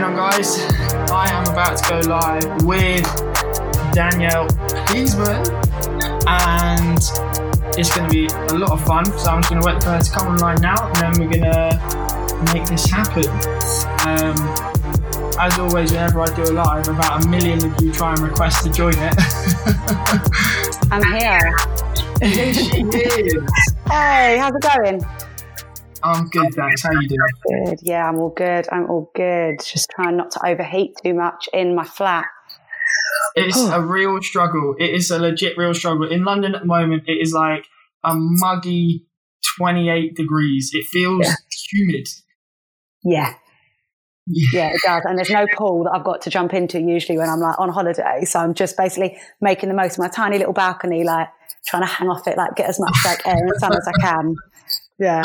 going on, guys? I am about to go live with Danielle Peazer, and it's going to be a lot of fun. So I'm just going to wait for her to come online now, and then we're going to make this happen. Um, as always, whenever I do a live, about a million of you try and request to join it. I'm here. she is. Hey, how's it going? I'm good, thanks. How you doing? Good. Yeah, I'm all good. I'm all good. Just trying not to overheat too much in my flat. It's a real struggle. It is a legit real struggle. In London at the moment, it is like a muggy 28 degrees. It feels Yeah. humid. Yeah. Yeah, it does. And there's no pool that I've got to jump into usually when I'm like on holiday. So I'm just basically making the most of my tiny little balcony, like trying to hang off it, like get as much like air and sun as I can. Yeah.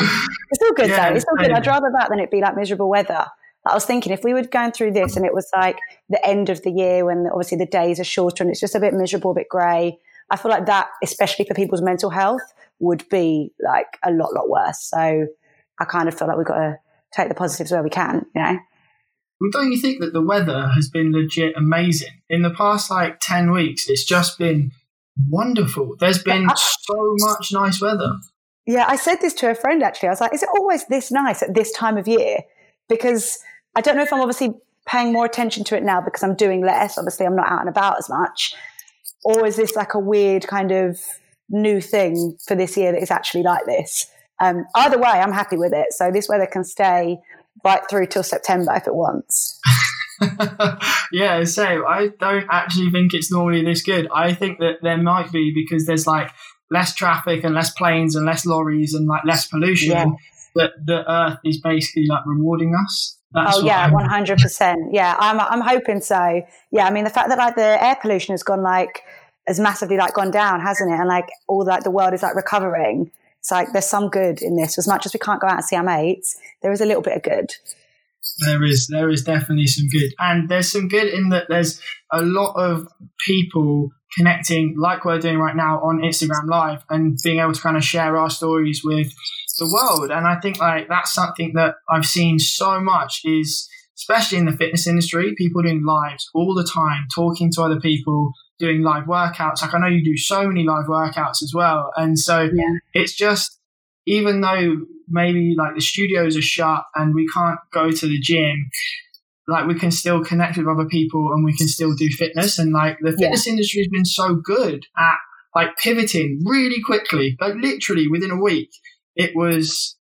It's all good Yeah, though. It's all good. I'd rather that than it be like miserable weather. I was thinking if we were going through this and it was like the end of the year when obviously the days are shorter and it's just a bit miserable, a bit grey, I feel like that, especially for people's mental health, would be like a lot, lot worse. So I kind of feel like we've got to take the positives where we can, you know? Well, don't you think that the weather has been legit amazing? In the past like 10 weeks, it's just been wonderful. There's been so much nice weather. Yeah, I said this to a friend actually. I was like, is it always this nice at this time of year? Because I don't know if I'm obviously paying more attention to it now because I'm doing less. Obviously, I'm not out and about as much. Or is this like a weird kind of new thing for this year that is actually like this? Um, either way, I'm happy with it. So this weather can stay right through till September if it wants. yeah, so I don't actually think it's normally this good. I think that there might be because there's like less traffic and less planes and less lorries and like less pollution. Yeah. That the earth is basically like rewarding us. That's oh yeah, one hundred percent. Yeah, I'm I'm hoping so. Yeah, I mean the fact that like the air pollution has gone like has massively like gone down, hasn't it? And like all like the world is like recovering. It's like there's some good in this. As much as we can't go out and see our mates, there is a little bit of good. There is, there is definitely some good, and there's some good in that there's a lot of people connecting, like we're doing right now on Instagram Live, and being able to kind of share our stories with the world. And I think like that's something that I've seen so much is, especially in the fitness industry, people doing lives all the time, talking to other people, doing live workouts. Like I know you do so many live workouts as well, and so Yeah. it's just even though maybe like the studios are shut and we can't go to the gym like we can still connect with other people and we can still do fitness and like the Yeah. fitness industry has been so good at like pivoting really quickly like literally within a week it was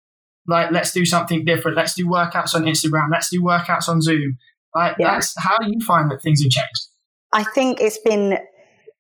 like let's do something different let's do workouts on instagram let's do workouts on zoom like Yeah. that's how do you find that things have changed I think it's been,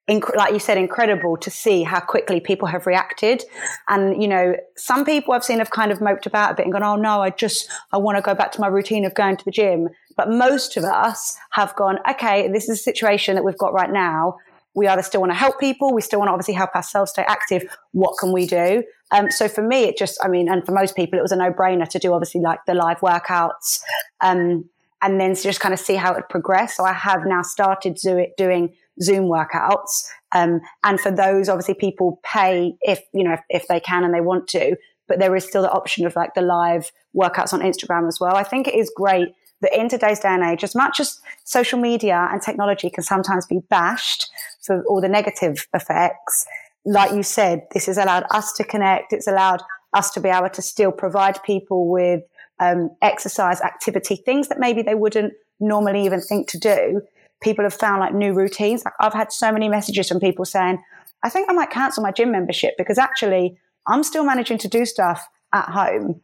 inc- like you said, incredible to see how quickly people have reacted. And, you know, some people I've seen have kind of moped about a bit and gone, oh no, I just, I want to go back to my routine of going to the gym. But most of us have gone, okay, this is a situation that we've got right now. We either still want to help people, we still want to obviously help ourselves stay active. What can we do? Um, so for me, it just, I mean, and for most people, it was a no brainer to do obviously like the live workouts. Um, and then to just kind of see how it progressed. So I have now started do it, doing Zoom workouts. Um, and for those, obviously people pay if, you know, if, if they can and they want to, but there is still the option of like the live workouts on Instagram as well. I think it is great that in today's day and age, as much as social media and technology can sometimes be bashed for all the negative effects, like you said, this has allowed us to connect. It's allowed us to be able to still provide people with um, exercise, activity, things that maybe they wouldn't normally even think to do. People have found like new routines. Like I've had so many messages from people saying, I think I might cancel my gym membership because actually I'm still managing to do stuff at home.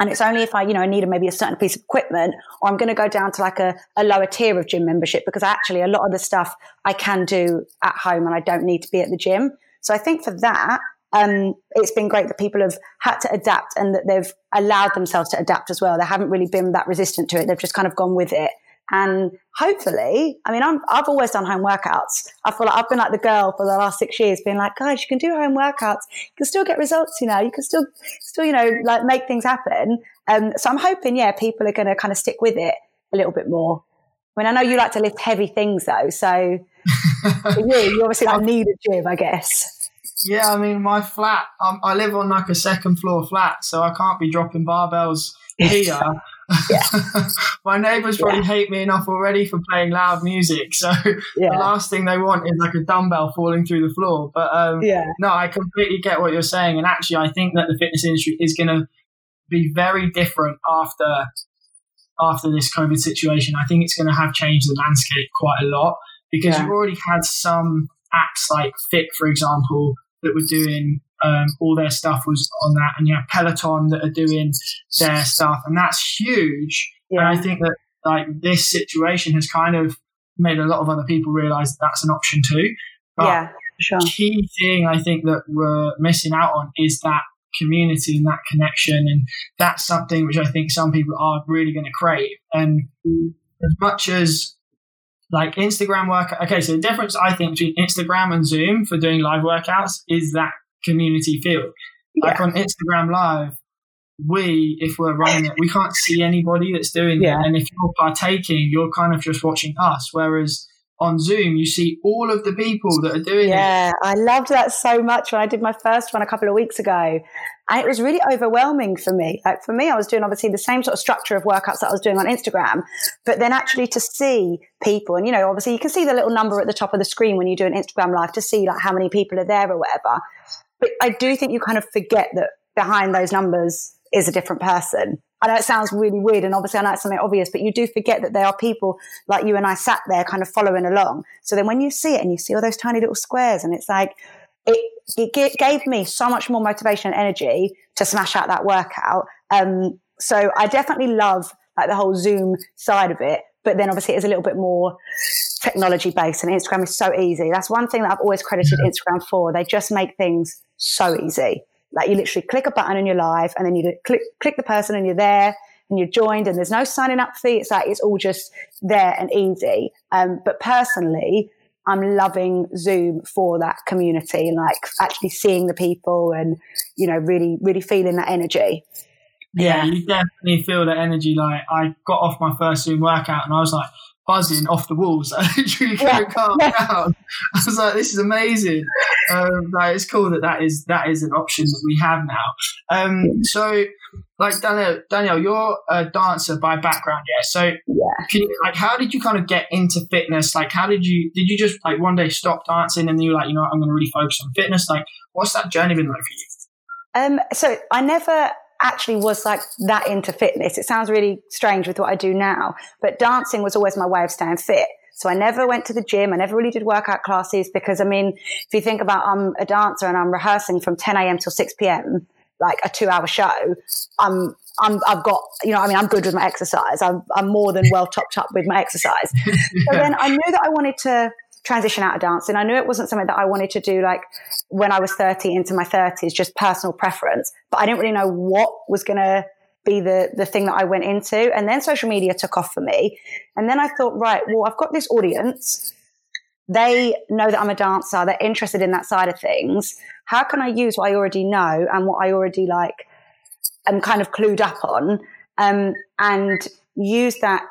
And it's only if I, you know, I need maybe a certain piece of equipment or I'm going to go down to like a, a lower tier of gym membership because actually a lot of the stuff I can do at home and I don't need to be at the gym. So I think for that, um, it's been great that people have had to adapt and that they've allowed themselves to adapt as well. They haven't really been that resistant to it. They've just kind of gone with it. And hopefully, I mean, I'm, I've always done home workouts. I feel like I've been like the girl for the last six years, being like, guys, you can do home workouts. You can still get results, you know, you can still, still, you know, like make things happen. Um, so I'm hoping, yeah, people are going to kind of stick with it a little bit more. I mean, I know you like to lift heavy things though. So you, you obviously like need a gym, I guess. Yeah, I mean, my flat, um, I live on like a second floor flat, so I can't be dropping barbells here. Yeah. my neighbors probably yeah. hate me enough already for playing loud music. So yeah. the last thing they want is like a dumbbell falling through the floor. But um, yeah. no, I completely get what you're saying. And actually, I think that the fitness industry is going to be very different after after this COVID situation. I think it's going to have changed the landscape quite a lot because you've already had some apps like Fiit, for example, that were doing um, all their stuff was on that, and you have Peloton that are doing their stuff, and that's huge. Yeah. And I think that like this situation has kind of made a lot of other people realize that that's an option too. But yeah, sure. Key thing I think that we're missing out on is that community and that connection, and that's something which I think some people are really going to crave. And mm. as much as like Instagram work, okay, so the difference I think between Instagram and Zoom for doing live workouts is that community feel. Yeah. Like on Instagram Live, we, if we're running it, we can't see anybody that's doing yeah. it. And if you're partaking, you're kind of just watching us. Whereas on Zoom, you see all of the people that are doing yeah, it. Yeah, I loved that so much when I did my first one a couple of weeks ago. And it was really overwhelming for me. Like for me, I was doing obviously the same sort of structure of workouts that I was doing on Instagram, but then actually to see people and, you know, obviously you can see the little number at the top of the screen when you do an Instagram live to see like how many people are there or whatever. But I do think you kind of forget that behind those numbers is a different person. I know it sounds really weird, and obviously I know it's something obvious, but you do forget that there are people like you and I sat there kind of following along. So then when you see it and you see all those tiny little squares, and it's like, it, it gave me so much more motivation and energy to smash out that workout. Um, so I definitely love like the whole Zoom side of it, but then obviously it's a little bit more technology based and Instagram is so easy. That's one thing that I've always credited Instagram for. They just make things so easy. Like you literally click a button and you're live and then you click, click the person and you're there and you're joined and there's no signing up fee. It's like, it's all just there and easy. Um, but personally, I'm loving Zoom for that community and like actually seeing the people and, you know, really, really feeling that energy. Yeah, you definitely feel that energy. Like I got off my first Zoom workout and I was like, buzzing off the walls. I literally couldn't calm down. I was like, "This is amazing." Um, like, it's cool that that is that is an option that we have now. Um, so, like Danielle, Danielle, you're a dancer by background, yeah. So, yeah. You, like, how did you kind of get into fitness? Like, how did you did you just like one day stop dancing and you were like, you know, what, I'm going to really focus on fitness? Like, what's that journey been like for you? Um, so I never actually was like that into fitness. It sounds really strange with what I do now, but dancing was always my way of staying fit. So I never went to the gym. I never really did workout classes because I mean, if you think about I'm a dancer and I'm rehearsing from 10 a.m. till 6 p.m., like a two hour show, I'm, I'm, I've got, you know, I mean, I'm good with my exercise. I'm, I'm more than well topped up with my exercise. so then I knew that I wanted to transition out of dancing. I knew it wasn't something that I wanted to do like when I was 30 into my 30s, just personal preference, but I didn't really know what was going to be the, the thing that I went into. And then social media took off for me. And then I thought, right, well, I've got this audience. They know that I'm a dancer. They're interested in that side of things. How can I use what I already know and what I already like am kind of clued up on, um, and use that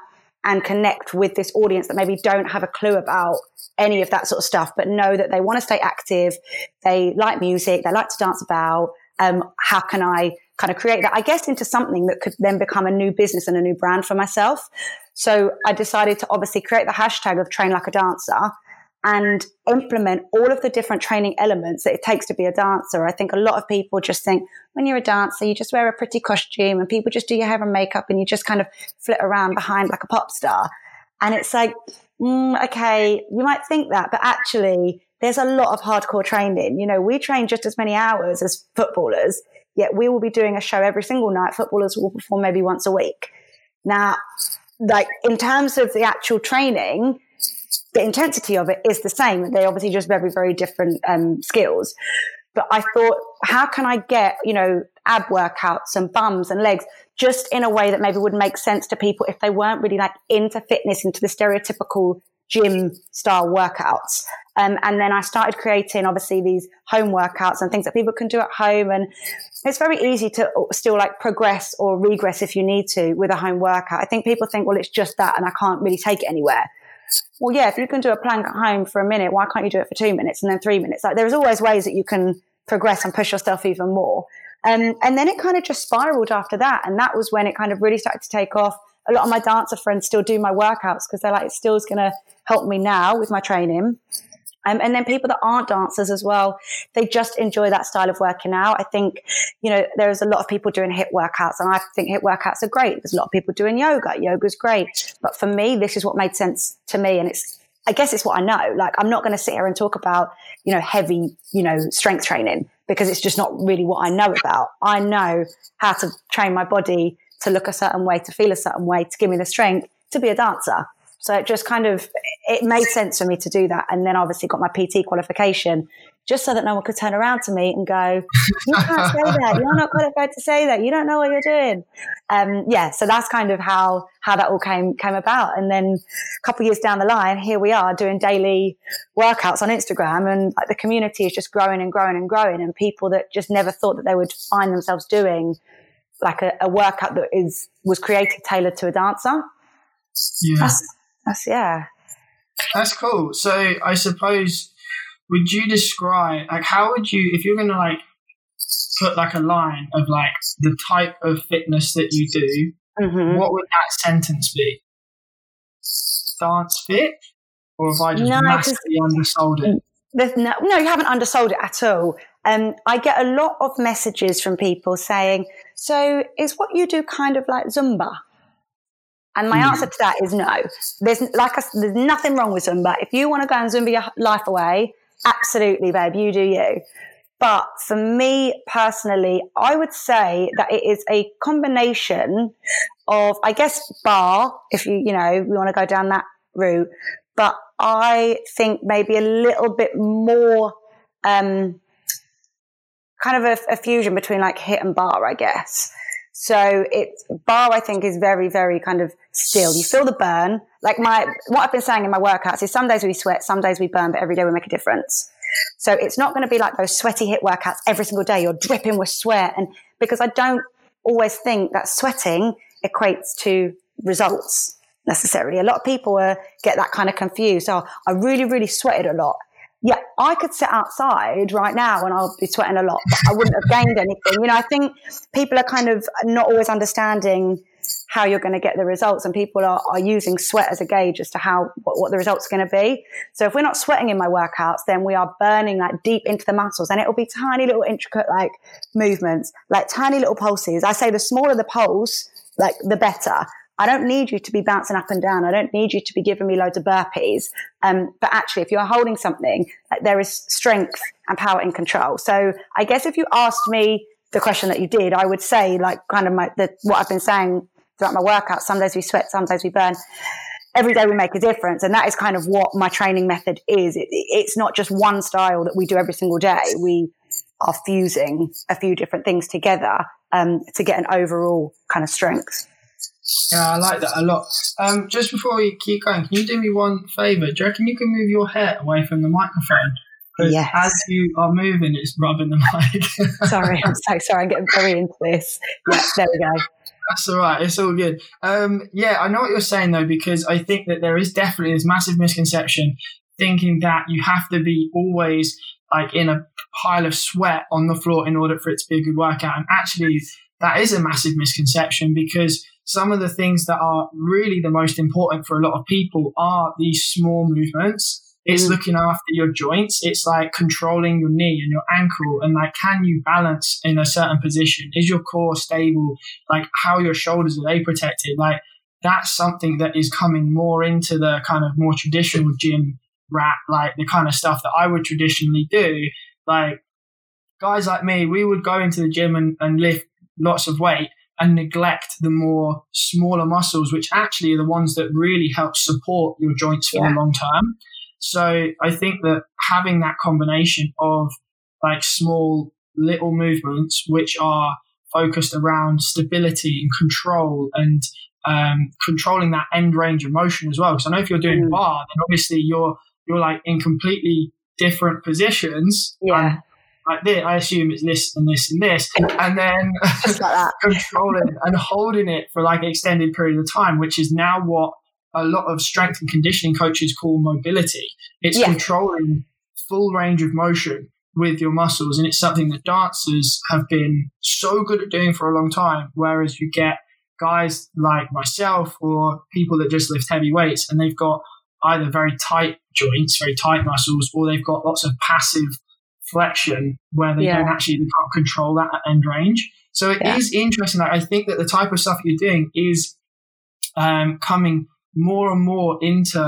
and connect with this audience that maybe don't have a clue about any of that sort of stuff, but know that they want to stay active. They like music. They like to dance about. Um, how can I kind of create that, I guess, into something that could then become a new business and a new brand for myself? So I decided to obviously create the hashtag of train like a dancer and implement all of the different training elements that it takes to be a dancer. I think a lot of people just think when you're a dancer, you just wear a pretty costume and people just do your hair and makeup and you just kind of flit around behind like a pop star. And it's like, mm, okay, you might think that, but actually, there's a lot of hardcore training. You know, we train just as many hours as footballers, yet we will be doing a show every single night. Footballers will perform maybe once a week. Now, like in terms of the actual training, the intensity of it is the same. They obviously just very, very different um, skills. But I thought, how can I get, you know, ab workouts and bums and legs just in a way that maybe would make sense to people if they weren't really like into fitness, into the stereotypical gym style workouts. Um, and then I started creating obviously these home workouts and things that people can do at home. And it's very easy to still like progress or regress if you need to with a home workout. I think people think, well, it's just that and I can't really take it anywhere. Well, yeah, if you can do a plank at home for a minute, why can't you do it for two minutes and then three minutes? Like there's always ways that you can progress and push yourself even more. Um, and then it kind of just spiraled after that. And that was when it kind of really started to take off. A lot of my dancer friends still do my workouts because they're like, it still is going to help me now with my training. Um, and then people that aren't dancers as well, they just enjoy that style of working out. I think, you know, there's a lot of people doing HIIT workouts and I think HIIT workouts are great. There's a lot of people doing yoga. Yoga's great. But for me, this is what made sense to me. And it's, I guess it's what I know. Like, I'm not going to sit here and talk about, you know, heavy, you know, strength training because it's just not really what I know about. I know how to train my body to look a certain way, to feel a certain way, to give me the strength to be a dancer. So it just kind of, it made sense for me to do that. And then obviously got my PT qualification just so that no one could turn around to me and go, you can't say that. You're not qualified to say that. You don't know what you're doing. Um, yeah. So that's kind of how, how that all came, came about. And then a couple years down the line, here we are doing daily workouts on Instagram and like the community is just growing and growing and growing and people that just never thought that they would find themselves doing like a, a workout that is, was created tailored to a dancer. Yeah. That's, that's, yeah. That's cool. So I suppose would you describe like how would you if you're gonna like put like a line of like the type of fitness that you do, Mm-hmm. what would that sentence be? Dance fit? Or have I just No, massively undersold it? No, no, you haven't undersold it at all. Um, I get a lot of messages from people saying, so is what you do kind of like Zumba? And my Hmm. answer to that is no. There's like, I there's nothing wrong with Zumba. If you want to go and Zumba your life away, absolutely, babe, you do you. But for me personally, I would say that it is a combination of, I guess, barre, if you, you know, we want to go down that route. But I think maybe a little bit more, um, kind of a, a fusion between like HIIT and barre, I guess. So it's barre, I think, is very, very kind of still. You feel the burn. Like my, what I've been saying in my workouts is some days we sweat, some days we burn, but every day we make a difference. So it's not going to be like those sweaty HIIT workouts every single day. You're dripping with sweat. And because I don't always think that sweating equates to results necessarily. A lot of people uh, get that kind of confused. Oh, I really, really sweated a lot. Yeah, I could sit outside right now and I'll be sweating a lot, but I wouldn't have gained anything. You know, I think people are kind of not always understanding how you're going to get the results and people are, are using sweat as a gauge as to how what, what the results are going to be. So if we're not sweating in my workouts then we are burning like deep into the muscles and it'll be tiny little intricate like movements like tiny little pulses. I say the smaller the pulse like the better I don't need you to be bouncing up and down. I don't need you to be giving me loads of burpees. Um, but actually, if you're holding something, there is strength and power in control. So I guess if you asked me the question that you did, I would say like kind of my, the, what I've been saying throughout my workout. Some days we sweat, some days we burn. Every day we make a difference. And that is kind of what my training method is. It, it's not just one style that we do every single day. We are fusing a few different things together um, to get an overall kind of strength. Yeah, I like that a lot. Um, just before we keep going, can you do me one favour? Do you reckon you can move your hair away from the microphone? Because Yes. as you are moving, it's rubbing the mic. Sorry, I'm so sorry. I'm getting very into this. Yeah, there we go. That's all right. It's all good. Um, yeah, I know what you're saying though, because I think that there is definitely this massive misconception thinking that you have to be always like in a pile of sweat on the floor in order for it to be a good workout. And actually, that is a massive misconception because some of the things that are really the most important for a lot of people are these small movements. It's Mm. looking after your joints. It's like controlling your knee and your ankle and like, can you balance in a certain position? Is your core stable? Like, how your shoulders are they protected? Like, that's something that is coming more into the kind of more traditional gym rat, like the kind of stuff that I would traditionally do. Like, guys like me, we would go into the gym and, and lift lots of weight and neglect the more smaller muscles, which actually are the ones that really help support your joints for Yeah. the long term. So I think that having that combination of like small little movements, which are focused around stability and control and um, controlling that end range of motion as well. Because I know if you're doing Mm. barre, then obviously you're you're like in completely different positions. Yeah. Like this, I assume it's this and this and this, and then Just like that. controlling and holding it for like an extended period of time, which is now what a lot of strength and conditioning coaches call mobility. It's Yeah. controlling full range of motion with your muscles. And it's something that dancers have been so good at doing for a long time. Whereas you get guys like myself or people that just lift heavy weights and they've got either very tight joints, very tight muscles, or they've got lots of passive flexion where they yeah. don't actually they can't control that end range. So it yeah. is interesting. Like, I think that the type of stuff you're doing is um, coming more and more into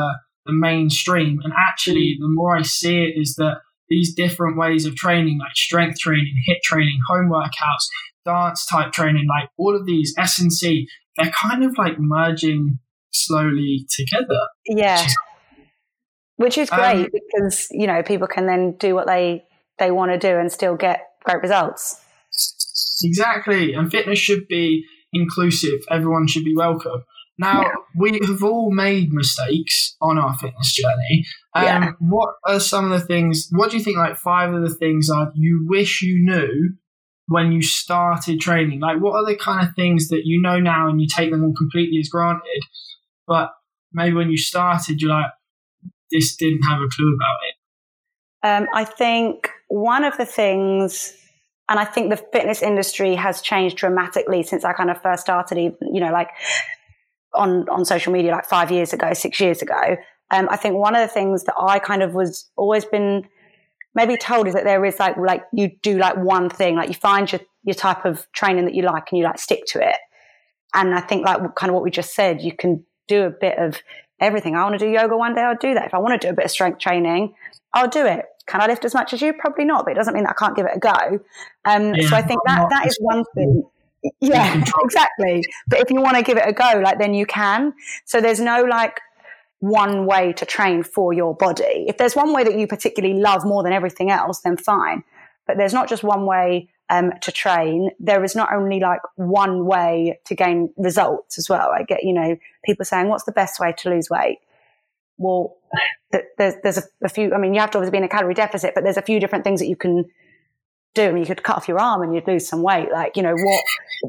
the mainstream. And actually, the more I see it, is that these different ways of training, like strength training, HIIT training, home workouts, dance type training, like all of these S and C, they're kind of like merging slowly together. Yeah. Which is, which is great um, because, you know, people can then do what they, they want to do and still get great results. Exactly. And fitness should be inclusive. Everyone should be welcome. Now, yeah. we have all made mistakes on our fitness journey. Um, yeah. What are some of the things, what do you think, like, five of the things are you wish you knew when you started training? Like, what are the kind of things that you know now and you take them all completely as granted, but maybe when you started, you're like, this didn't have a clue about it? Um, I think one of the things and I think the fitness industry has changed dramatically since I kind of first started, you know, like on, on social media like five years ago, six years ago. Um, I think one of the things that I kind of was always been maybe told is that there is like, like you do like one thing, like you find your, your type of training that you like and you like stick to it. And I think like kind of what we just said, you can do a bit of everything. I want to do yoga one day, I'll do that. If I want to do a bit of strength training, I'll do it. Can I lift as much as you? Probably not, but it doesn't mean that I can't give it a go. Um, yeah, so I think that that is one thing. Yeah, exactly. But if you want to give it a go, like then you can. So there's no like one way to train for your body. If there's one way that you particularly love more than everything else, then fine. But there's not just one way um, to train. There is not only like one way to gain results as well. I get, you know, people saying, what's the best way to lose weight? Well, there's, there's a, a few, I mean, you have to obviously be in a calorie deficit, but there's a few different things that you can do. I mean, you could cut off your arm and you'd lose some weight. Like, you know, what,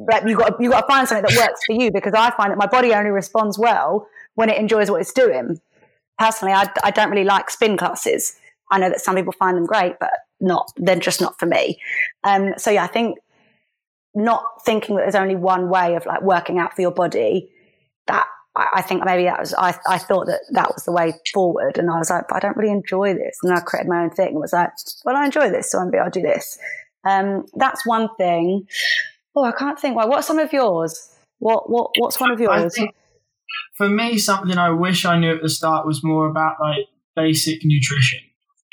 like you got, you got to find something that works for you because I find that my body only responds well when it enjoys what it's doing. Personally, I, I don't really like spin classes. I know that some people find them great, but not, they're just not for me. Um, so yeah, I think not thinking that there's only one way of like working out for your body, that I think maybe that was, I, I thought that that was the way forward. And I was like, I don't really enjoy this. And I created my own thing and was like, well, I enjoy this. So maybe I'll do this. Um, that's one thing. Oh, I can't think. Well, what's some of yours? What, what, what's one of yours? for me, something I wish I knew at the start was more about like basic nutrition.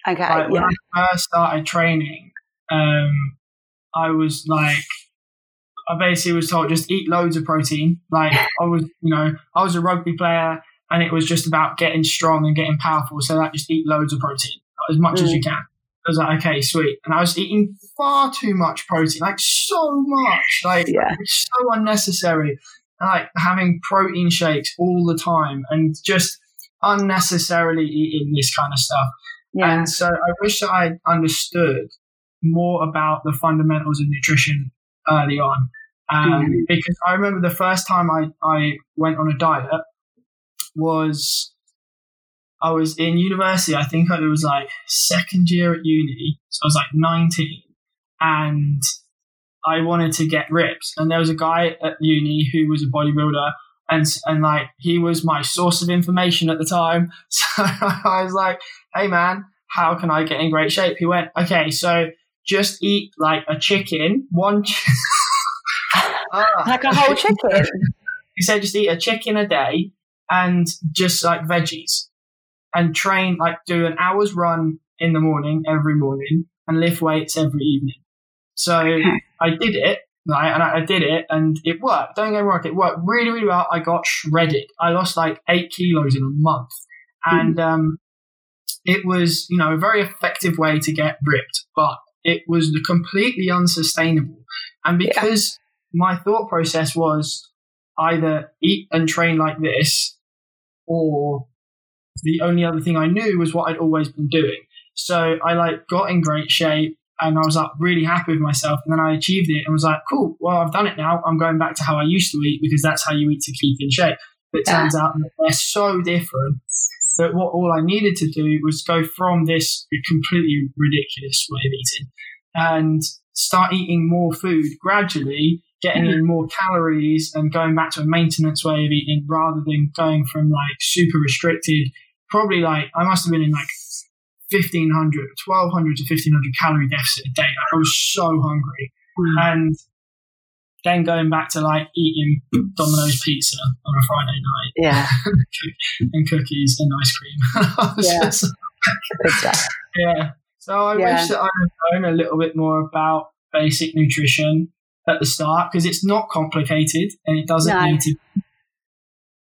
Okay. Like, yeah. When I first started training, um, I was like, I basically was told just eat loads of protein. Like I was, you know, I was a rugby player and it was just about getting strong and getting powerful. So that just eat loads of protein, as much mm. as you can. I was like, okay, sweet. And I was eating far too much protein, like so much, like yeah. so unnecessary. And, like having protein shakes all the time and just unnecessarily eating this kind of stuff. Yeah. And so I wish that I understood more about the fundamentals of nutrition early on. Um, mm. Because I remember the first time I, I went on a diet was I was in university. I think it was like second year at uni. So I was like 19 and I wanted to get ripped. And there was a guy at uni who was a bodybuilder and, and like he was my source of information at the time. So I was like, Hey man, how can I get in great shape? He went, okay, so just eat like a chicken, one. Ch- ah. Like a whole chicken. he said just eat a chicken a day and just like veggies, and train like do an hour's run in the morning every morning and lift weights every evening. So I did it, right? And I, I, did it and it worked. Don't get me wrong, it worked really, really well. I got shredded. I lost like eight kilos in a month. And, um, it was, you know, a very effective way to get ripped, but it was completely unsustainable. And because yeah. my thought process was either eat and train like this, or the only other thing I knew was what I'd always been doing. So I like got in great shape and I was like really happy with myself. And then I achieved it and was like, cool, well, I've done it now. I'm going back to how I used to eat because that's how you eat to keep in shape. But it yeah. turns out they're so different. But what all I needed to do was go from this completely ridiculous way of eating and start eating more food gradually, getting in more calories and going back to a maintenance way of eating rather than going from like super restricted. Probably like I must have been in like 1500, 1200 to 1500 calorie deficit a day. Like I was so hungry. Mm. And then going back to like eating Domino's pizza on a Friday night. Yeah. and cookies and ice cream. yeah. Just, yeah. So I yeah. wish that I had known a little bit more about basic nutrition at the start because it's not complicated and it doesn't no. need to.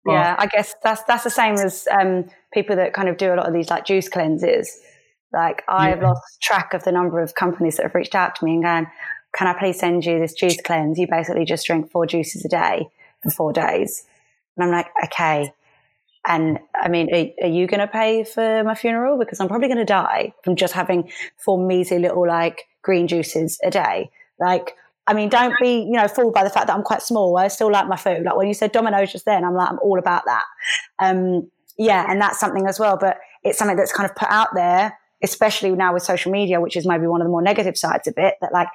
But, yeah, I guess that's that's the same as um, people that kind of do a lot of these like juice cleanses. Like I've yeah. lost track of the number of companies that have reached out to me and gone, can I please send you this juice cleanse? You basically just drink four juices a day for four days. And I'm like, okay. And I mean, are, are you going to pay for my funeral? Because I'm probably going to die from just having four measly little like green juices a day. Like, I mean, don't be, you know, fooled by the fact that I'm quite small. I still like my food. Like when you said Domino's just then, I'm like, I'm all about that. Um, yeah, and that's something as well. But it's something that's kind of put out there, especially now with social media, which is maybe one of the more negative sides of it. That like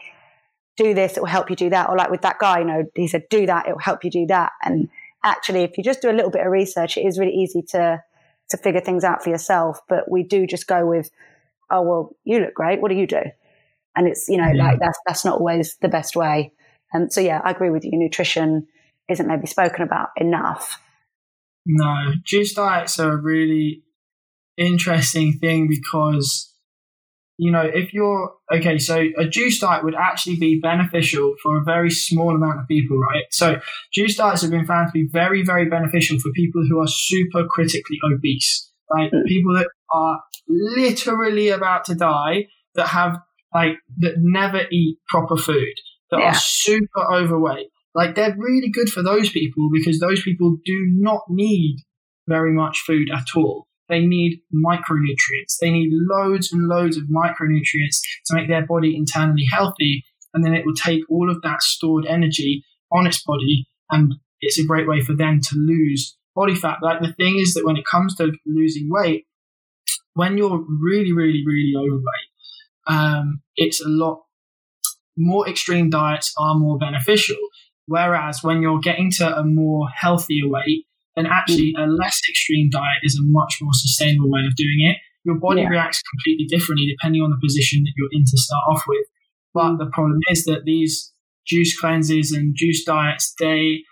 do this, it will help you do that. Or like with that guy, you know, he said, do that, it will help you do that. And actually, if you just do a little bit of research, it is really easy to, to figure things out for yourself. But we do just go with, oh, well, you look great. What do you do? And it's, you know, yeah. like that's, that's not always the best way. And so, yeah, I agree with you. Nutrition isn't maybe spoken about enough. No, juice diets are a really interesting thing because you know, if you're okay, so a juice diet would actually be beneficial for a very small amount of people, right? So juice diets have been found to be very, very beneficial for people who are super critically obese, right? Mm. People that are literally about to die, that have like that never eat proper food, that yeah. are super overweight. Like they're really good for those people because those people do not need very much food at all. They need micronutrients. They need loads and loads of micronutrients to make their body internally healthy. And then it will take all of that stored energy on its body. And it's a great way for them to lose body fat. Like the thing is that when it comes to losing weight, when you're really, really, really overweight, um, it's a lot more extreme diets are more beneficial. Whereas when you're getting to a more healthier weight, then actually a less extreme diet is a much more sustainable way of doing it. Your body yeah. reacts completely differently depending on the position that you're in to start off with. But the problem is that these juice cleanses and juice diets, they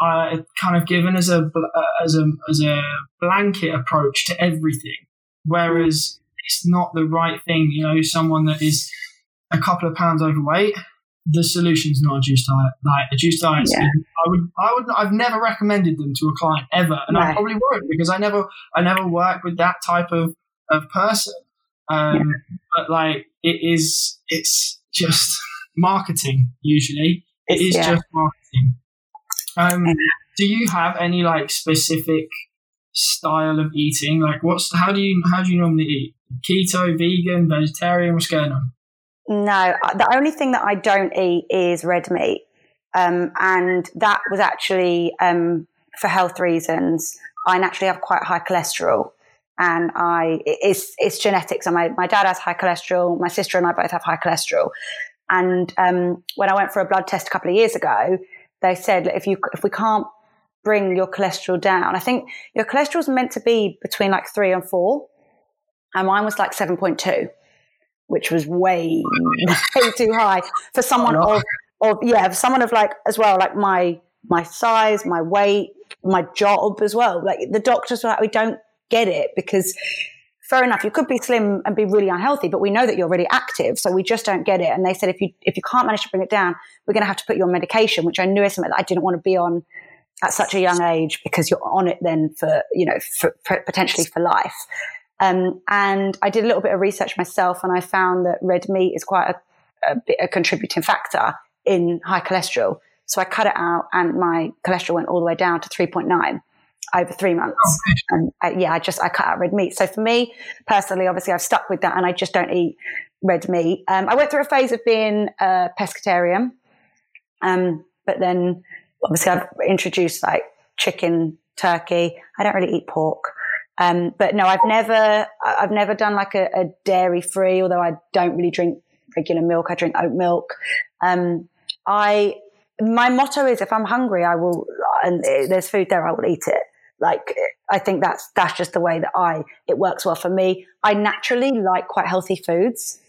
are kind of given as a uh, as a as a blanket approach to everything, whereas it's not the right thing. You know, someone that is a couple of pounds overweight the solution's not a juice diet. Like a juice diet, yeah. I would, I would, I've never recommended them to a client ever, and right. I probably won't because I never, I never work with that type of of person. Um, yeah. But like, it is, it's just marketing. Usually, it is yeah. just marketing. Um, do you have any like specific style of eating? Like, what's how do you how do you normally eat? Keto, vegan, vegetarian? What's going on? No, the only thing that I don't eat is red meat. Um, and that was actually um, for health reasons. I naturally have quite high cholesterol, and I it's it's genetics. And my my dad has high cholesterol. My sister and I both have high cholesterol. And um, when I went for a blood test a couple of years ago, they said if you if we can't bring your cholesterol down, I think your cholesterol is meant to be between like three and four, and mine was like seven point two which was way, mm. way too high for someone of, of, yeah, for someone of like, as well, like my, my size, my weight, my job as well. Like the doctors were like, we don't get it because fair enough, you could be slim and be really unhealthy, but we know that you're really active. So we just don't get it. And they said, if you, if you can't manage to bring it down, we're going to have to put you on medication, which I knew is something that I didn't want to be on at such a young age because you're on it then for, you know, for, for potentially for life. Um, and I did a little bit of research myself and I found that red meat is quite a, a, bit, a contributing factor in high cholesterol. So I cut it out and my cholesterol went all the way down to 3.9 over three months. Oh, and uh, yeah, I just, I cut out red meat. So for me personally, obviously I've stuck with that and I just don't eat red meat. Um, I went through a phase of being a pescatarian. Um, but then obviously I've introduced like chicken, turkey. I don't really eat pork. Um, but no, I've never, I've never done like a, a dairy free, although I don't really drink regular milk. I drink oat milk. Um, I, my motto is if I'm hungry, I will, and there's food there, I will eat it. Like, I think that's, that's just the way that I, it works well for me. I naturally like quite healthy foods.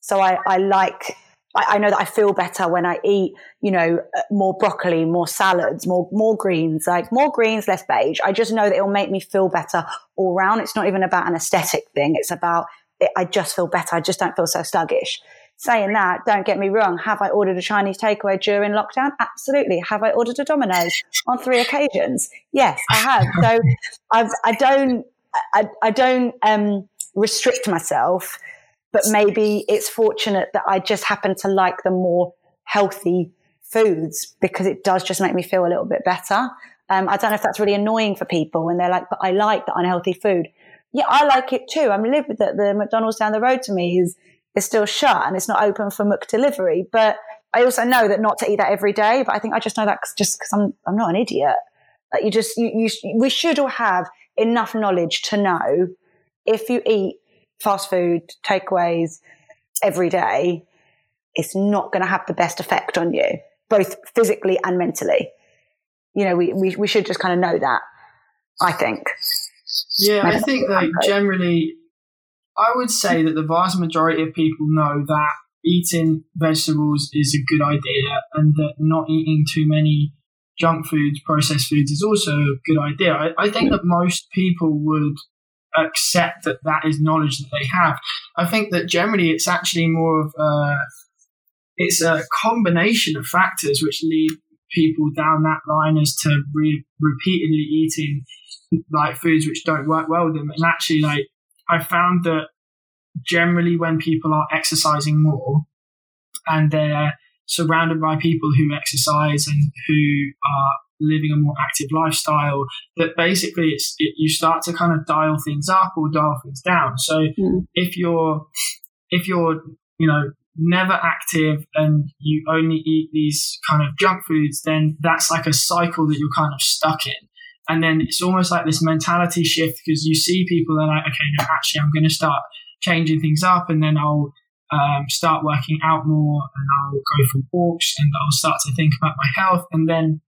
So I, I like, I, I know that I feel better when I eat, you know, uh, more broccoli, more salads, more, more greens, like more greens, less beige. I just know that it'll make me feel better all round. It's not even about an aesthetic thing. It's about, it, I just feel better. I just don't feel so sluggish. Saying that, don't get me wrong. Have I ordered a Chinese takeaway during lockdown? Absolutely. Have I ordered a Domino's on three occasions? Yes, I have. So I've, I don't, I, I don't um, restrict myself, but maybe it's fortunate that I just happen to like the more healthy foods because it does just make me feel a little bit better. Um, I don't know if that's really annoying for people when they're like, but I like the unhealthy food. Yeah, I like it too. I'm livid that the McDonald's down the road to me is is still shut and it's not open for Mc delivery. But I also know that not to eat that every day. But I think I just know that just because I'm I'm not an idiot. That you just you, you we should all have enough knowledge to know if you eat fast food takeaways every day, it's not going to have the best effect on you, both physically and mentally. You know, we, we, we should just kind of know that, I think. Yeah, I think that generally I would say that the vast majority of people know that eating vegetables is a good idea and that not eating too many junk foods, processed foods is also a good idea. I, I think that most people would accept that that is knowledge that they have. I think that generally it's actually more of a, it's a combination of factors which lead people down that line as to re- repeatedly eating like foods which don't work well with them. And actually, like I found that generally when people are exercising more and they're surrounded by people who exercise and who are living a more active lifestyle that basically it's it, you start to kind of dial things up or dial things down so mm. if you're if you're you know never active and you only eat these kind of junk foods then that's like a cycle that you're kind of stuck in and then it's almost like this mentality shift because you see people that are like okay no actually i'm going to start changing things up and then i'll um, start working out more and I'll go for walks and I'll start to think about my health. And then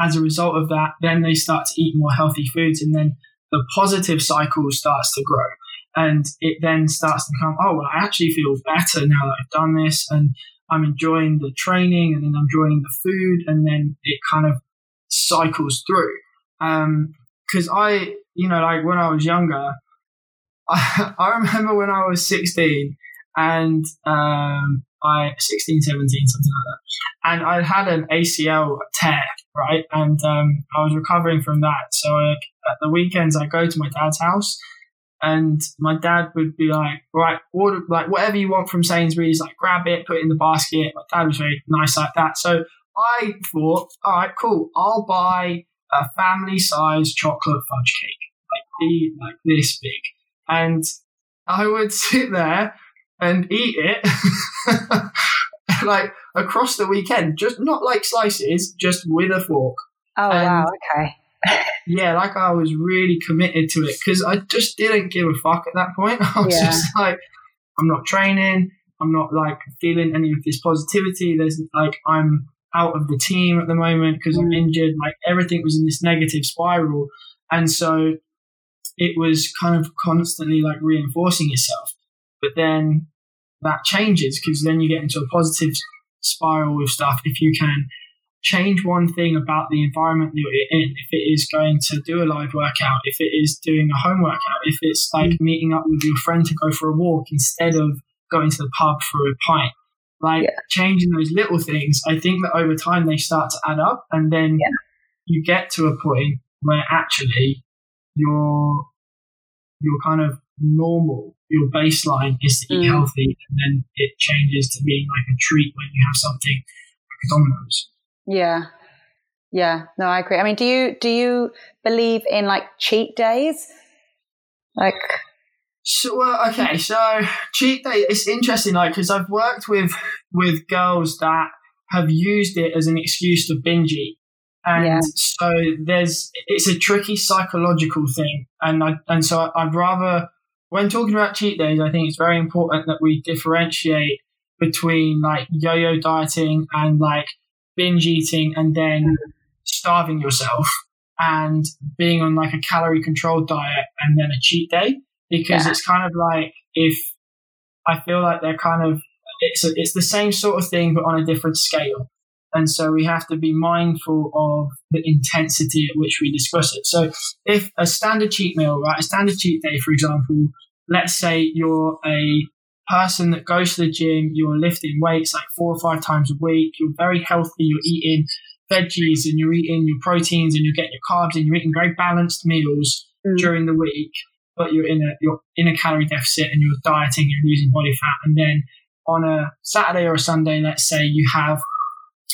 as a result of that, then they start to eat more healthy foods and then the positive cycle starts to grow. And it then starts to become, oh, well, I actually feel better now that I've done this and I'm enjoying the training and then I'm enjoying the food and then it kind of cycles through. Um, cause I, you know, like when I was younger, I, I remember when I was 16 and, um, I 16, 17, something like that. And I had an ACL tear, right? And um, I was recovering from that. So at the weekends, I go to my dad's house, and my dad would be like, "Right, order like whatever you want from Sainsbury's, like grab it, put it in the basket." My dad was very nice like that. So I thought, "All right, cool. I'll buy a family-sized chocolate fudge cake, like be like this big." And I would sit there and eat it like across the weekend, just not like slices, just with a fork. Oh and wow, okay. yeah, like I was really committed to it because I just didn't give a fuck at that point. I was yeah. just like, I'm not training. I'm not like feeling any of this positivity. There's like I'm out of the team at the moment because mm. I'm injured. Like everything was in this negative spiral, and so it was kind of constantly like reinforcing itself. But then that changes because then you get into a positive spiral with stuff if you can change one thing about the environment that you're in. If it is going to do a live workout, if it is doing a home workout, if it's like meeting up with your friend to go for a walk instead of going to the pub for a pint. Like yeah. changing those little things, I think that over time they start to add up and then yeah. you get to a point where actually you're you're kind of normal your baseline is to eat mm. healthy, and then it changes to being like a treat when you have something like a Domino's. Yeah, yeah. No, I agree. I mean, do you do you believe in like cheat days? Like, so well, okay, so cheat day. It's interesting, like because I've worked with with girls that have used it as an excuse to binge eat. And Yeah. so there's it's a tricky psychological thing, and I and so I'd rather when talking about cheat days, I think it's very important that we differentiate between like yo-yo dieting and like binge eating, and then starving yourself, and being on like a calorie controlled diet and then a cheat day, because Yeah. it's kind of like if I feel like they're kind of it's a, it's the same sort of thing but on a different scale. And so we have to be mindful of the intensity at which we discuss it. So if a standard cheat meal, right, a standard cheat day, for example, let's say you're a person that goes to the gym, you're lifting weights like four or five times a week, you're very healthy, you're eating veggies and you're eating your proteins and you're getting your carbs and you're eating very balanced meals Mm. during the week, but you're in a you're in a calorie deficit and you're dieting, you're losing body fat, and then on a Saturday or a Sunday, let's say you have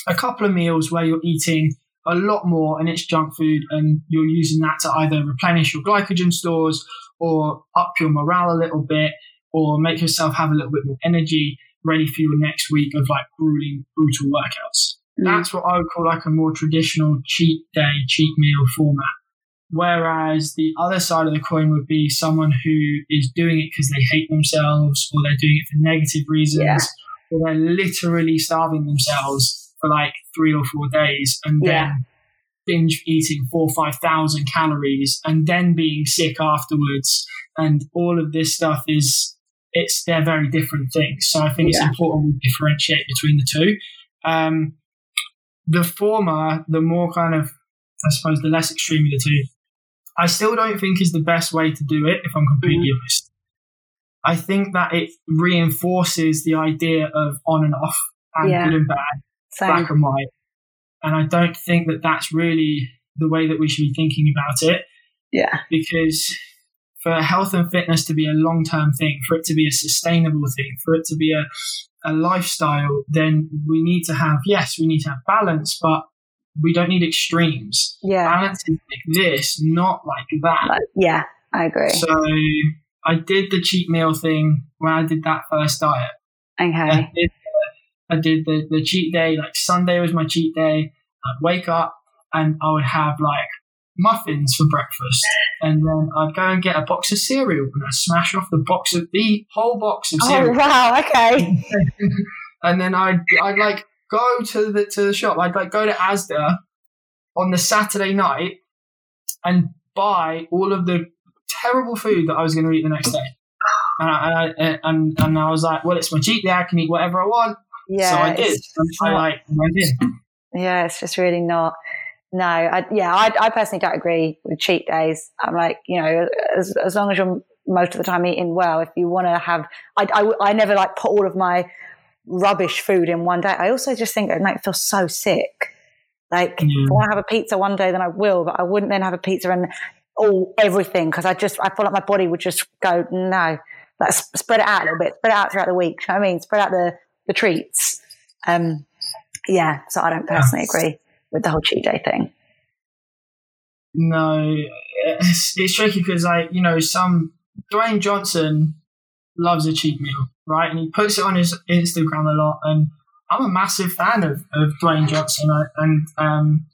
a couple of meals where you're eating a lot more and it's junk food and you're using that to either replenish your glycogen stores or up your morale a little bit or make yourself have a little bit more energy ready for your next week of like grueling brutal workouts. Mm. That's what I would call like a more traditional cheat day, cheat meal format. Whereas the other side of the coin would be someone who is doing it because they hate themselves or they're doing it for negative reasons Yeah. or they're literally starving themselves for like three or four days and Yeah. then binge eating four or five thousand calories and then being sick afterwards. And all of this stuff is it's they're very different things. So i think it's important we differentiate between the two. Um, the former the more kind of i suppose the less extreme of the two i still don't think is the best way to do it if i'm completely honest. I think that it reinforces the idea of on and off and Yeah. good and bad Same. black and white. And I don't think that that's really the way that we should be thinking about it Yeah. because for health and fitness to be a long term thing, for it to be a sustainable thing, for it to be a, a lifestyle, then we need to have, yes, we need to have balance, but we don't need extremes. Yeah. Balance is like this, not like that. Like, yeah. I agree. So I did the cheat meal thing when I did that first diet. I okay. did, I did the, the cheat day, like Sunday was my cheat day. I'd wake up and I would have like muffins for breakfast. And then I'd go and get a box of cereal and I'd smash off the box of the whole box of cereal. Oh cereal. wow. Okay. and then I'd, I'd like go to the, to the shop. I'd like go to Asda on the Saturday night and buy all of the terrible food that I was going to eat the next day. And I, and, I, and, and I was like, well, it's my cheat day. I can eat whatever I want. Yeah. so I did. I like went in. Yeah, it's just really not. No, I, yeah, I, I personally don't agree with cheat days. I'm like, you know, as, as long as you're most of the time eating well, if you want to have, I, I, I never like put all of my rubbish food in one day. I also just think it might feel so sick. Like, if I want to have a pizza one day, then I will, but I wouldn't then have a pizza and all everything because I just, I feel like my body would just go, no, let's spread it out a little bit, spread it out throughout the week. You know I mean? Spread out the, the treats. Um, yeah, so I don't personally agree with the whole cheat day thing. No, it's, it's tricky because like you know some Dwayne Johnson loves a cheat meal, right? And he puts it on his Instagram a lot, and I'm a massive fan of, of Dwayne Johnson. I- And um,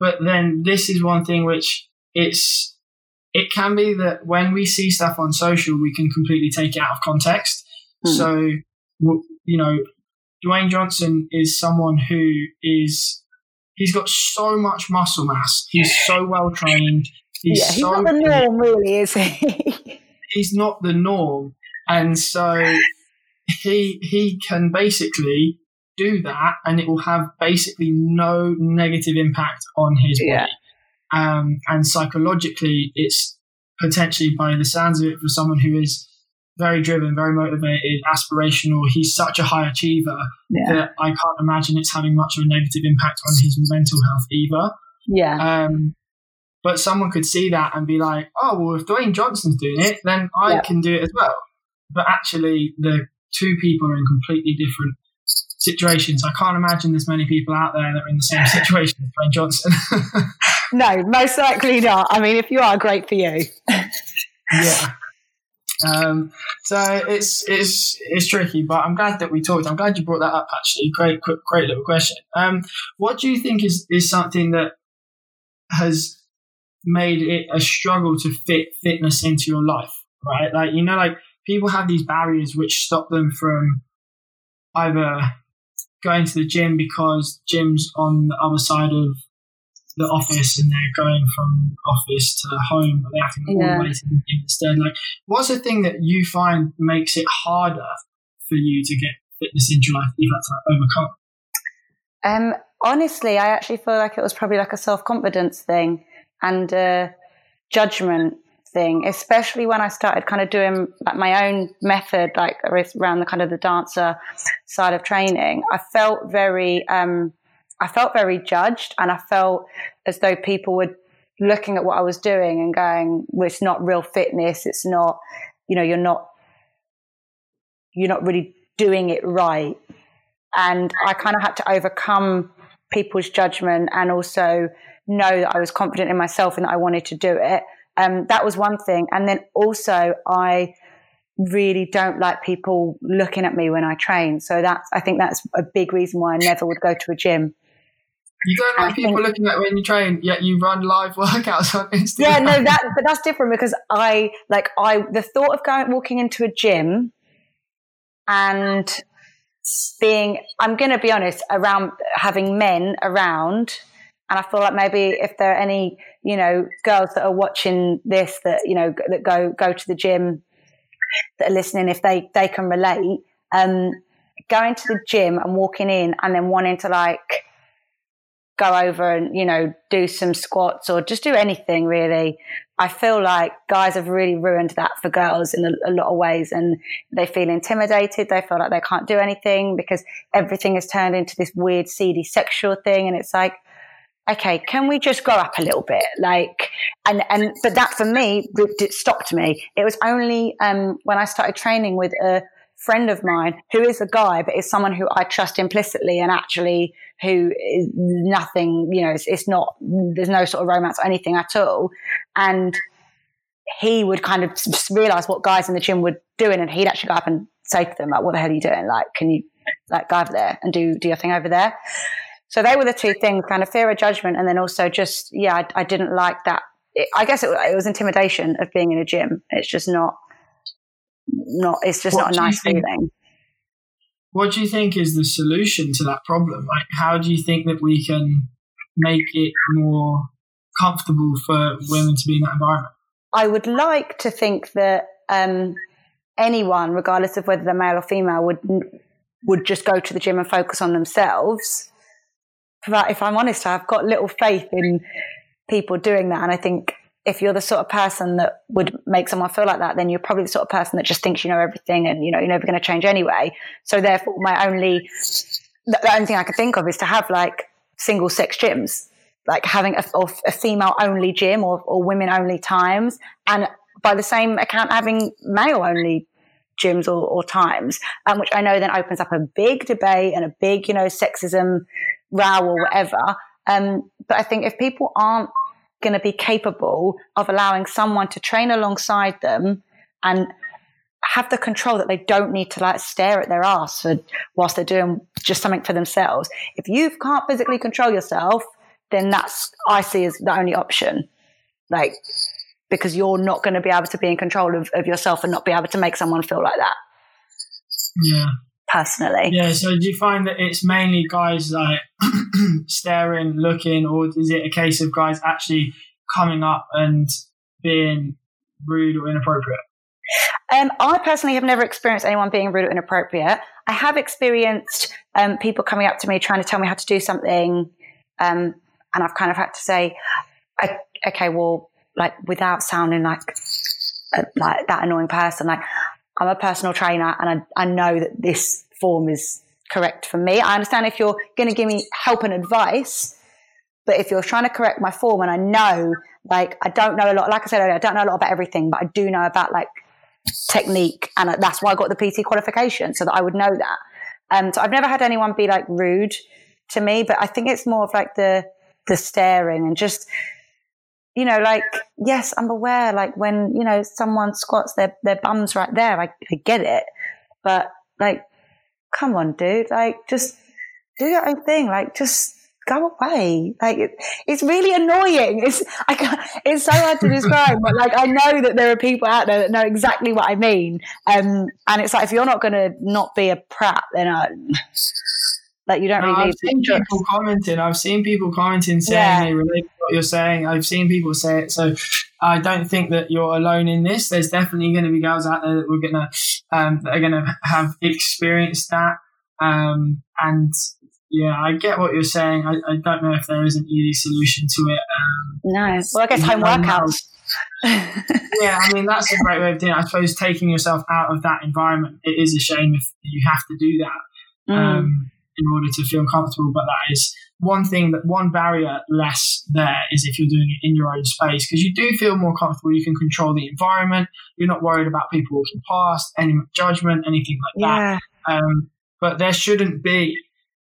but then this is one thing which it's it can be that when we see stuff on social, we can completely take it out of context. Hmm. So you know, Dwayne Johnson is someone who is he's got so much muscle mass. He's so well trained. He's yeah, he's so not the norm, really, is he? he's not the norm, and so he he can basically do that, and it will have basically no negative impact on his body. Yeah. Um, and psychologically, it's potentially, by the sounds of it, for someone who is very driven, very motivated, aspirational. He's such a high achiever yeah, that I can't imagine it's having much of a negative impact on his mental health either. yeah, Um, but someone could see that and be like, oh, well, if Dwayne Johnson's doing it, then I Yeah. can do it as well. But actually, the two people are in completely different situations. I can't imagine there's many people out there that are in the same situation as Dwayne Johnson. No, most likely not. I mean, if you are, great for you. yeah. Um, so it's it's it's tricky, but I'm glad that we talked. I'm glad you brought that up. Actually, great, quick, great little question. Um, what do you think is is something that has made it a struggle to fit fitness into your life, right? Like, you know, like people have these barriers which stop them from either going to the gym because gym's on the other side of the office and they're going from office to home, but they have to go yeah. all the way to the gym instead. Like, what's the thing that you find makes it harder for you to get fitness into your life you've had to overcome? Um, honestly, I actually feel like it was probably like a self confidence thing and a judgment thing, especially when I started kind of doing like my own method, like around the kind of the dancer side of training. I felt very, um, I felt very judged, and I felt as though people were looking at what I was doing and going, "Well, it's not real fitness. It's not, you know, you're not, you're not really doing it right." And I kind of had to overcome people's judgment and also know that I was confident in myself and that I wanted to do it. Um, that was one thing. And then also, I really don't like people looking at me when I train. So that's, I think that's a big reason why I never would go to a gym. You don't like I people think, looking at when you train, yet you run live workouts on Instagram. Yeah, no, that but that's different because I like I the thought of going walking into a gym and being I'm going to be honest around having men around and I feel like maybe if there are any you know girls that are watching this that you know that go go to the gym that are listening if they they can relate um going to the gym and walking in and then wanting to like go over and you know do some squats or just do anything really. I feel like guys have really ruined that for girls in a, a, lot of ways and they feel intimidated. They feel like they can't do anything because everything has turned into this weird seedy sexual thing. And it's like okay can we just grow up a little bit? Like and and but that for me it stopped me. It was only um, when i started training with a friend of mine who is a guy, but is someone who I trust implicitly and actually who is nothing, you know, it's, it's not, there's no sort of romance or anything at all. And he would kind of realize what guys in the gym were doing and he'd actually go up and say to them, like, what the hell are you doing? Like, can you like go over there and do, do your thing over there? So they were the two things, kind of fear of judgment. And then also just, yeah, I, I didn't like that. It, I guess it, it was intimidation of being in a gym. It's just not, not it's just what not a nice feeling. What do you think is the solution to that problem? Like, how do you think that we can make it more comfortable for women to be in that environment? I would like to think that um, anyone, regardless of whether they're male or female, would would just go to the gym and focus on themselves. But if I'm honest, I've got little faith in people doing that, and I think if you're the sort of person that would make someone feel like that, then you're probably the sort of person that just thinks you know everything and you know you're never going to change anyway. So therefore, my only the only thing I could think of is to have like single sex gyms, like having a, a female only gym or, or women only times, and by the same account having male only gyms or, or times, um, which I know then opens up a big debate and a big you know sexism row or whatever. Um, but I think if people aren't going to be capable of allowing someone to train alongside them and have the control that they don't need to like stare at their ass for, whilst they're doing just something for themselves. If you can't physically control yourself, then that's I see as the only option. Like because you're not going to be able to be in control of, of yourself and not be able to make someone feel like that. Yeah. Personally. Yeah. So do you find that it's mainly guys like staring, looking, or is it a case of guys actually coming up and being rude or inappropriate? Um, I personally have never experienced anyone being rude or inappropriate. I have experienced um, people coming up to me trying to tell me how to do something, um, and I've kind of had to say, "Okay, well, like without sounding like a, like that annoying person, like I'm a personal trainer, and I, I know that this form is correct for me. I understand if you're going to give me help and advice, but if you're trying to correct my form and I know, like, I don't know a lot, like I said earlier, I don't know a lot about everything, but I do know about like technique. And that's why I got the PT qualification so that I would know that. Um, so I've never had anyone be like rude to me, but I think it's more of like the, the staring and just, you know, like, yes, I'm aware, like when, you know, someone squats their, their bums right there, I, I get it. But like, come on, dude, like just do your own thing. Like just go away. Like it, it's really annoying. It's I can't, it's so hard to describe, but like I know that there are people out there that know exactly what I mean. Um, and it's like if you're not going to not be a prat, then I, like you don't no, really. I've seen people commenting. I've seen people commenting saying yeah. they relate to what you're saying. I've seen people say it. So I don't think that you're alone in this. There's definitely going to be girls out there that we're gonna um, that are going to have experienced that. Um, and yeah, I get what you're saying. I, I don't know if there is an easy solution to it. Um, no. Well, I guess home workouts. yeah, I mean that's a great way of doing it. I suppose taking yourself out of that environment. It is a shame if you have to do that mm. um, in order to feel comfortable, but that is one thing that one barrier less there is if you're doing it in your own space because you do feel more comfortable. You can control the environment. You're not worried about people walking past, any judgment, anything like yeah. that. Um, but there shouldn't be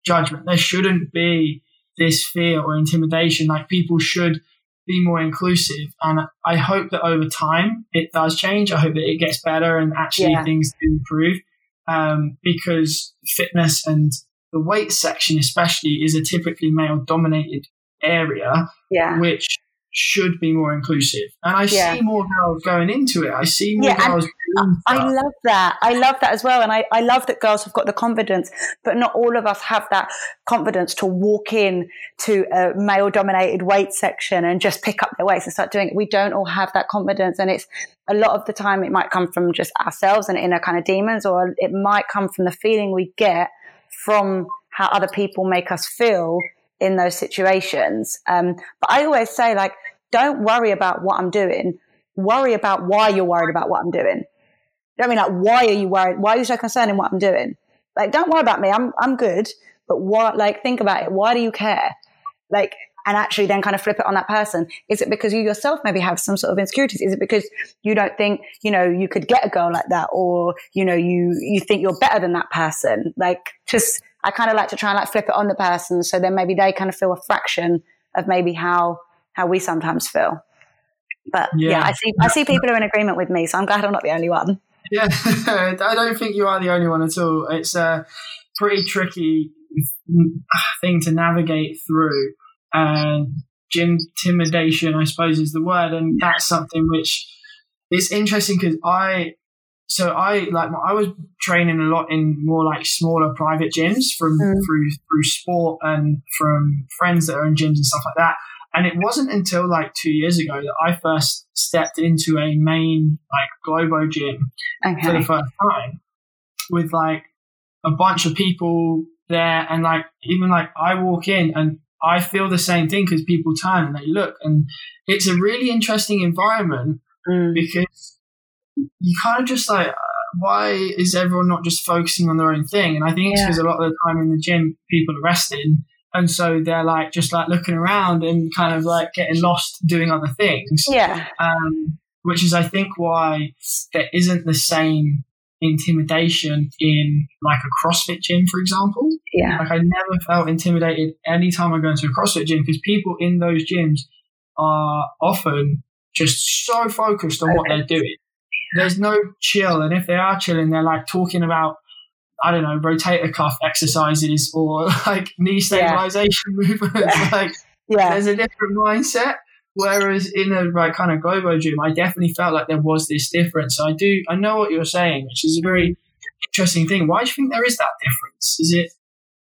judgment. There shouldn't be this fear or intimidation. Like people should be more inclusive. And I hope that over time it does change. I hope that it gets better and actually yeah. things do improve. Um, because fitness and the weight section, especially, is a typically male dominated area, yeah. which should be more inclusive. And I yeah. see more girls going into it. I see more yeah, girls. I love that. I love that as well. And I, I love that girls have got the confidence, but not all of us have that confidence to walk in to a male dominated weight section and just pick up their weights and start doing it. We don't all have that confidence. And it's a lot of the time it might come from just ourselves and inner kind of demons, or it might come from the feeling we get from how other people make us feel in those situations. Um, but I always say, like, don't worry about what I'm doing. Worry about why you're worried about what I'm doing. I mean, like, why are you worried? Why are you so concerned in what I'm doing? Like, don't worry about me. I'm, I'm good. But what, like, think about it. Why do you care? Like, and actually then kind of flip it on that person. Is it because you yourself maybe have some sort of insecurities? Is it because you don't think, you know, you could get a girl like that or, you know, you, you think you're better than that person? Like, just, I kind of like to try and like flip it on the person. So then maybe they kind of feel a fraction of maybe how how we sometimes feel. But yeah, yeah I see I see people are in agreement with me, so I'm glad I'm not the only one. Yeah, I don't think you are the only one at all. It's a pretty tricky thing to navigate through. And intimidation, I suppose, is the word, and that's something which is interesting because I so I like I was training a lot in more like smaller private gyms from mm. through through sport and from friends that are in gyms and stuff like that. And it wasn't until like two years ago that I first stepped into a main like Globo gym okay. for the first time with like a bunch of people there. And like, even like I walk in and I feel the same thing because people turn and they look. And it's a really interesting environment mm. because you kind of just like, uh, why is everyone not just focusing on their own thing? And I think it's because yeah. a lot of the time in the gym, people are resting and so they're like just like looking around and kind of like getting lost doing other things. Yeah. Um, which is, I think, why there isn't the same intimidation in like a CrossFit gym, for example. Yeah. Like I never felt intimidated anytime I go into a CrossFit gym because people in those gyms are often just so focused on okay. what they're doing. There's no chill. And if they are chilling, they're like talking about I don't know, rotator cuff exercises or like knee stabilization yeah. movements. Yeah. Like, yeah. there's a different mindset. Whereas in a like kind of Globo gym, I definitely felt like there was this difference. So I do, I know what you're saying, which is a very interesting thing. Why do you think there is that difference? Is it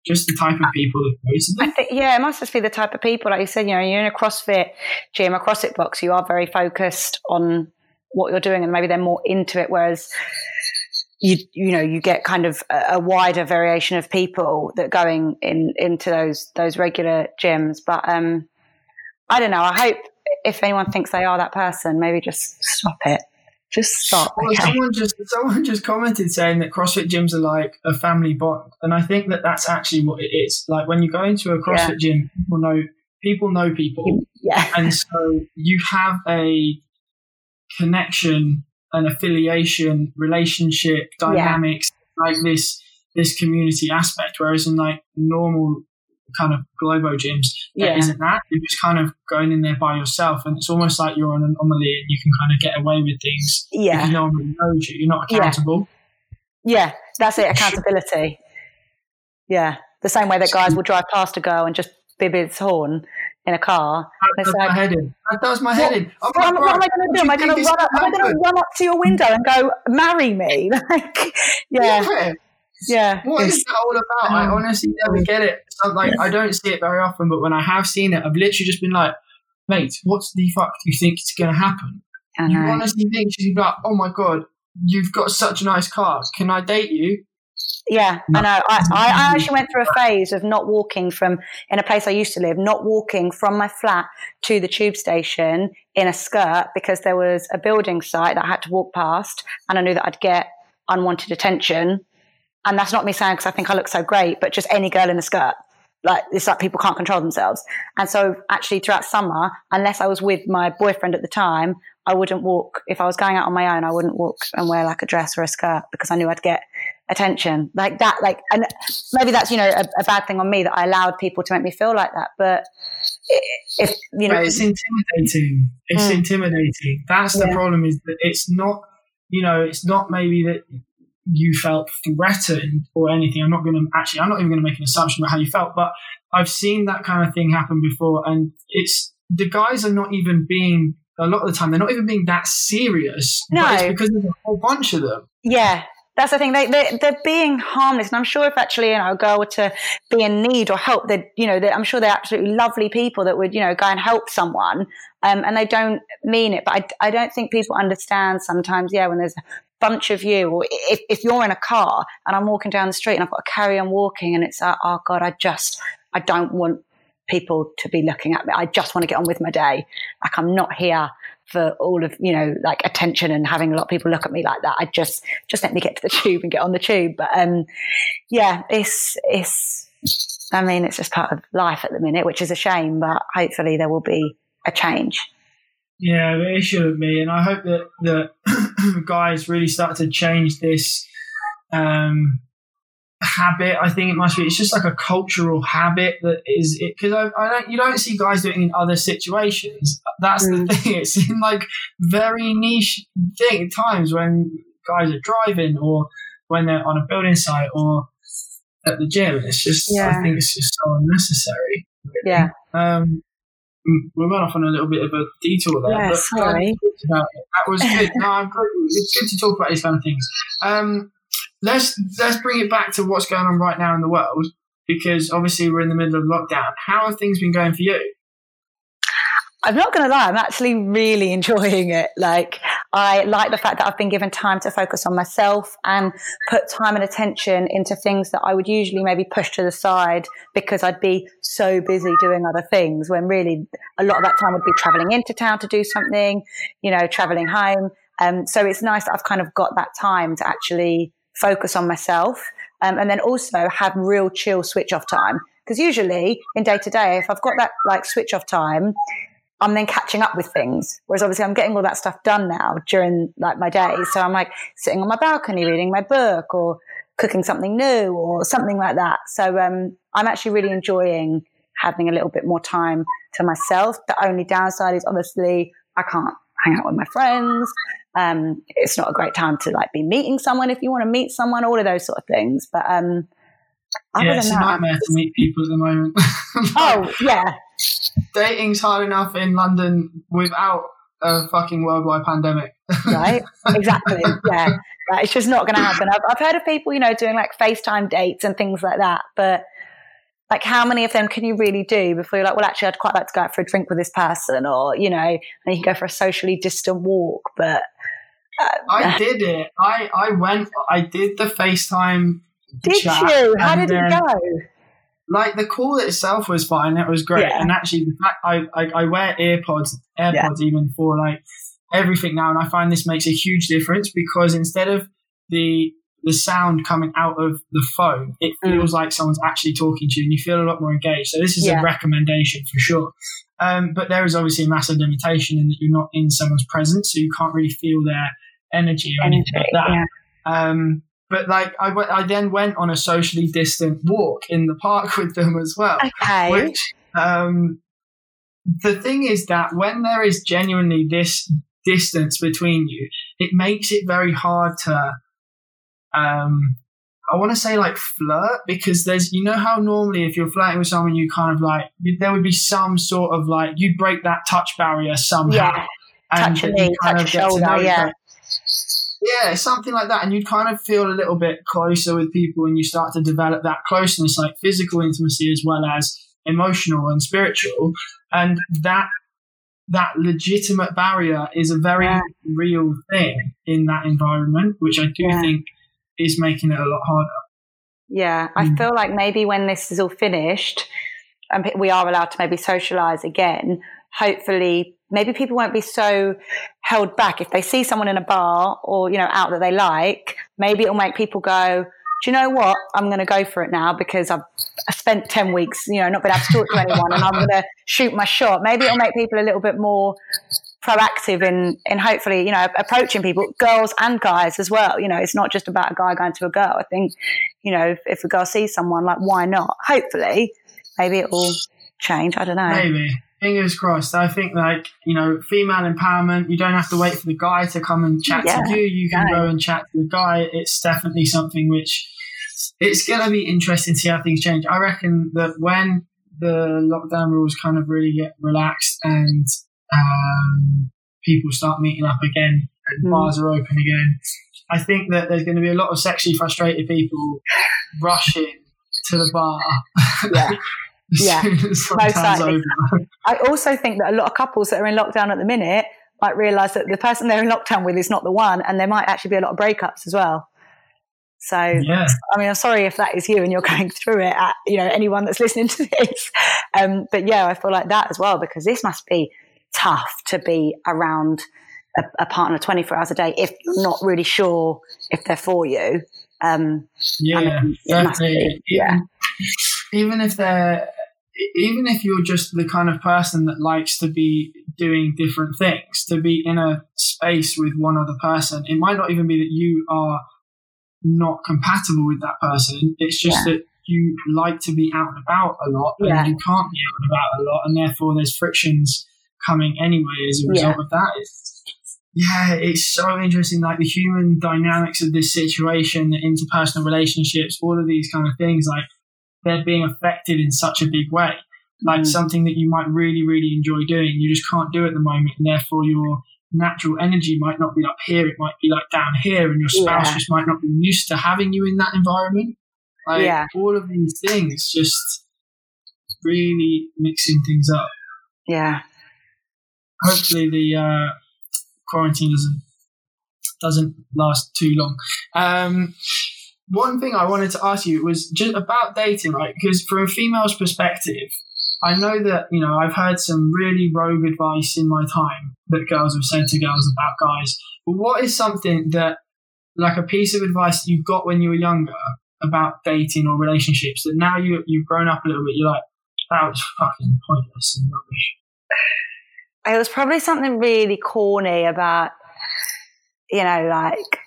just the type of people that go to them? I think, yeah, it must just be the type of people. Like you said, you know, you're in a CrossFit gym, a CrossFit box, you are very focused on what you're doing and maybe they're more into it. Whereas you you know you get kind of a, a, wider variation of people that going in into those those regular gyms but um i don't know i hope if anyone thinks they are that person maybe just stop it just stop well, okay. someone just someone just commented saying that crossfit gyms are like a family bond and i think that that's actually what it is like when you go into a crossfit yeah. gym people know people know people yeah and so you have a connection an affiliation, relationship, dynamics, yeah. like this this community aspect. Whereas in like normal kind of globo gyms, yeah. isn't that. You're just kind of going in there by yourself, and it's almost like you're an anomaly, and you can kind of get away with things. Yeah, no one really knows you. You're not accountable. Yeah, yeah that's it. Accountability. Yeah, the same way that guys will drive past a girl and just Bibby's horn in a car. That does like, my head in. That does my head in. Oh what, what, am I going to do? Am I going to run up? Am I going to run up to your window and go marry me? Like, yeah. yeah. Yeah. What is that all about? I um, honestly never get it. So, like, I don't see it very often, but when I have seen it, I've literally just been like, mate, what the fuck do you think is going to happen? And you honestly think she's like, oh my god, you've got such a nice car. Can I date you? Yeah, I know. I, I actually went through a phase of not walking from, in a place I used to live, not walking from my flat to the tube station in a skirt because there was a building site that I had to walk past and I knew that I'd get unwanted attention. And that's not me saying because I think I look so great, but just any girl in a skirt. Like, it's like people can't control themselves. And so actually throughout summer, unless I was with my boyfriend at the time, I wouldn't walk. If I was going out on my own, I wouldn't walk and wear like a dress or a skirt because I knew I'd get attention like that. Like, and maybe that's, you know, a, a bad thing on me that I allowed people to make me feel like that. But if, you know, but it's intimidating. It's mm. intimidating. That's the yeah. problem is that it's not, you know, it's not maybe that you felt threatened or anything. I'm not going to actually, I'm not even going to make an assumption about how you felt, but I've seen that kind of thing happen before. And it's, the guys are not even being, a lot of the time, they're not even being that serious. No. because there's a whole bunch of them. Yeah. That's the thing. They, they, they're being harmless. And I'm sure if actually, you know, a girl were to be in need or help, that, you know, I'm sure they're absolutely lovely people that would, you know, go and help someone. Um, and they don't mean it. But I, I don't think people understand sometimes, yeah, when there's bunch of you, or if, if you're in a car and I'm walking down the street and I've got to carry on walking and it's like, oh God, I just, I don't want people to be looking at me. I just want to get on with my day. Like I'm not here for all of, you know, like attention and having a lot of people look at me like that. I just, just let me get to the tube and get on the tube. But, um, yeah, it's, it's, I mean, it's just part of life at the minute, which is a shame, but hopefully there will be a change. Yeah, it should be, and I hope that the guys really start to change this um, habit. I think it must be. It's just like a cultural habit that is it because I, I, don't. You don't see guys doing it in other situations. That's mm. the thing. It's in like very niche thing times when guys are driving or when they're on a building site or at the gym. It's just. Yeah. I think it's just so unnecessary. Really. Yeah. Um, we went off on a little bit of a detour there. Yeah, but, sorry. that was good. no, I'm good. It's good to talk about these kind of things. Um, let's let's bring it back to what's going on right now in the world because obviously we're in the middle of lockdown. How have things been going for you? I'm not going to lie, I'm actually really enjoying it. Like, I like the fact that I've been given time to focus on myself and put time and attention into things that I would usually maybe push to the side because I'd be so busy doing other things when really a lot of that time would be traveling into town to do something, you know, traveling home. Um, so it's nice that I've kind of got that time to actually focus on myself um, and then also have real chill switch off time. Because usually in day to day, if I've got that like switch off time, I'm then catching up with things. Whereas obviously I'm getting all that stuff done now during like my day. So I'm like sitting on my balcony reading my book or cooking something new or something like that. So um, I'm actually really enjoying having a little bit more time to myself. The only downside is obviously I can't hang out with my friends. Um, it's not a great time to like be meeting someone if you want to meet someone, all of those sort of things. But um, yeah, it's a nightmare to meet people at the moment. oh yeah, dating's hard enough in London without a fucking worldwide pandemic. right? Exactly. Yeah. Right. It's just not going to happen. I've, I've heard of people, you know, doing like FaceTime dates and things like that, but like how many of them can you really do before you're like, well, actually, I'd quite like to go out for a drink with this person, or you know, and you can go for a socially distant walk. But uh, I did it. I I went. I did the FaceTime. Did you? How did it go? Like the call itself was fine. It was great. Yeah. And actually, the fact I, I, I wear earpods, AirPods yeah. even for like everything now, and I find this makes a huge difference because instead of the the sound coming out of the phone, it mm. feels mm. like someone's actually talking to you, and you feel a lot more engaged. So this is yeah. a recommendation for sure. Um, but there is obviously a massive limitation in that you're not in someone's presence, so you can't really feel their energy or anything like that. Um, but like I, w- I then went on a socially distant walk in the park with them as well. Okay. Which um, the thing is that when there is genuinely this distance between you, it makes it very hard to. Um, I want to say like flirt because there's you know how normally if you're flirting with someone you kind of like there would be some sort of like you break that touch barrier somehow. Yeah. and Touch a you knee, kind touch of a get to shoulder, yeah. Yeah, something like that. And you kind of feel a little bit closer with people and you start to develop that closeness, like physical intimacy as well as emotional and spiritual. And that that legitimate barrier is a very Yeah. real thing in that environment, which I do Yeah. think is making it a lot harder. Yeah, I Mm. feel like maybe when this is all finished and we are allowed to maybe socialize again, hopefully maybe people won't be so held back. If they see someone in a bar or you know out that they like maybe it'll make people go do you know what? I'm going to go for it now because i've I spent 10 weeks you know not been able to talk to anyone and i'm going to shoot my shot. Maybe it'll make people a little bit more proactive in in hopefully you know approaching people girls and guys as well. You know it's not just about a guy going to a girl. I think you know if, if a girl sees someone like why not? Hopefully maybe it will change. I don't know. Maybe. Fingers crossed. I think like, you know, female empowerment, you don't have to wait for the guy to come and chat Yeah, to you. You can no. go and chat to the guy. It's definitely something which it's gonna be interesting to see how things change. I reckon that when the lockdown rules kind of really get relaxed and um, people start meeting up again and Mm. bars are open again, I think that there's going to be a lot of sexually frustrated people rushing to the bar. Yeah. Yeah. Most likely. I also think that a lot of couples that are in lockdown at the minute might realise that the person they're in lockdown with is not the one, and there might actually be a lot of breakups as well. So, Yeah. I mean, I'm sorry if that is you and you're going through it. At, you know, anyone that's listening to this, um, but yeah, I feel like that as well because this must be tough to be around a, a partner 24 hours a day if you're not really sure if they're for you. Um, Yeah, mean, must be, yeah. Even if they're, even if you're just the kind of person that likes to be doing different things, to be in a space with one other person, it might not even be that you are not compatible with that person. It's just that you like to be out and about a lot, and Yeah. you can't be out and about a lot, and therefore there's frictions coming anyway as a result of that. It's, yeah, it's so interesting, like the human dynamics of this situation, the interpersonal relationships, all of these kind of things, like they're being affected in such a big way. Like Mm. something that you might really, really enjoy doing, you just can't do at the moment, and therefore your natural energy might not be up here, it might be like down here, and your spouse Yeah. just might not be used to having you in that environment. Like Yeah. all of these things just really mixing things up. yeah, Hopefully the uh, quarantine doesn't doesn't last too long. Um, one thing I wanted to ask you was just about dating, right? Because from a female's perspective, I know that you know I've heard some really rogue advice in my time that girls have said to girls about guys. But what is something that, like a piece of advice you got when you were younger about dating or relationships that now you you've grown up a little bit, you're like that was fucking pointless and rubbish. it was probably something really corny about, you know, like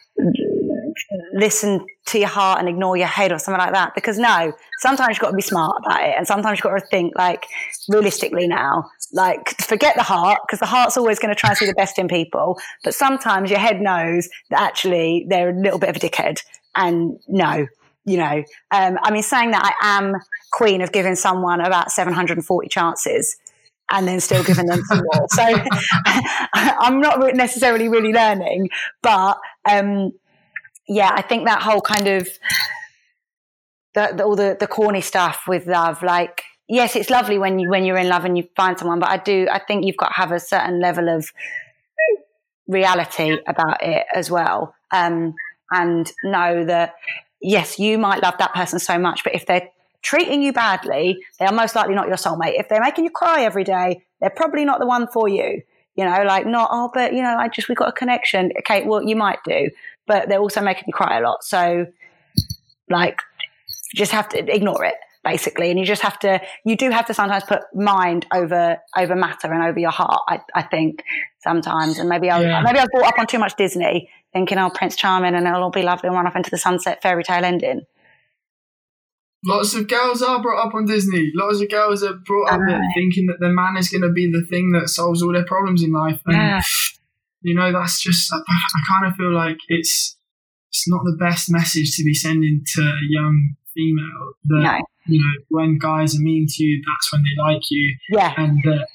listen to your heart and ignore your head or something like that. Because no, sometimes you've got to be smart about it, and sometimes you've got to think like realistically now. Like forget the heart because the heart's always going to try and see the best in people, but sometimes your head knows that actually they're a little bit of a dickhead, and no. You know, um, I mean, saying that I am queen of giving someone about 740 chances, and then still giving them some more. So I'm not necessarily really learning, but um, yeah, I think that whole kind of the, the, all the, the corny stuff with love, like yes, it's lovely when you when you're in love and you find someone, but I do I think you've got to have a certain level of reality about it as well, um, and know that yes, you might love that person so much, but if they're treating you badly, they are most likely not your soulmate. If they're making you cry every day, they're probably not the one for you. You know, like not, oh, but you know, I just, we got a connection. Okay, well, you might do, but they're also making you cry a lot. So, like, just have to ignore it basically. And you just have to, you do have to sometimes put mind over, over matter and over your heart, I, I think sometimes. And maybe I, Yeah. maybe I was brought up on too much Disney thinking, oh, Prince Charming and it'll all be lovely and run off into the sunset fairy tale ending. Lots of girls are brought up on Disney. Lots of girls are brought up thinking that the man is going to be the thing that solves all their problems in life. And, Yeah. You know, that's just, I, I kind of feel like it's it's not the best message to be sending to a young female that No. you know when guys are mean to you, that's when they like you, Yeah. and that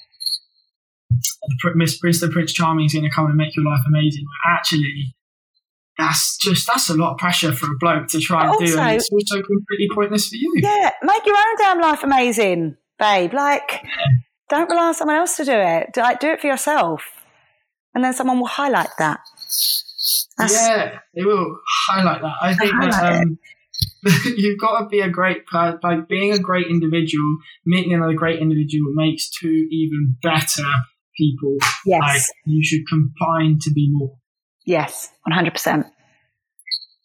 the Miss Mr. Prince Charming is going to come and make your life amazing. But actually, that's just that's a lot of pressure for a bloke to try and But do, and it's also completely pointless for you. Yeah. Make your own damn life amazing, babe. Like, don't rely on someone else to do it. Like, do it for yourself. And then someone will highlight that. That's, yeah, they will highlight that. I think that um, you've got to be a great per- like being a great individual. Meeting another great individual makes two even better people. Yes. Like you should combine to be more. yes. 100%.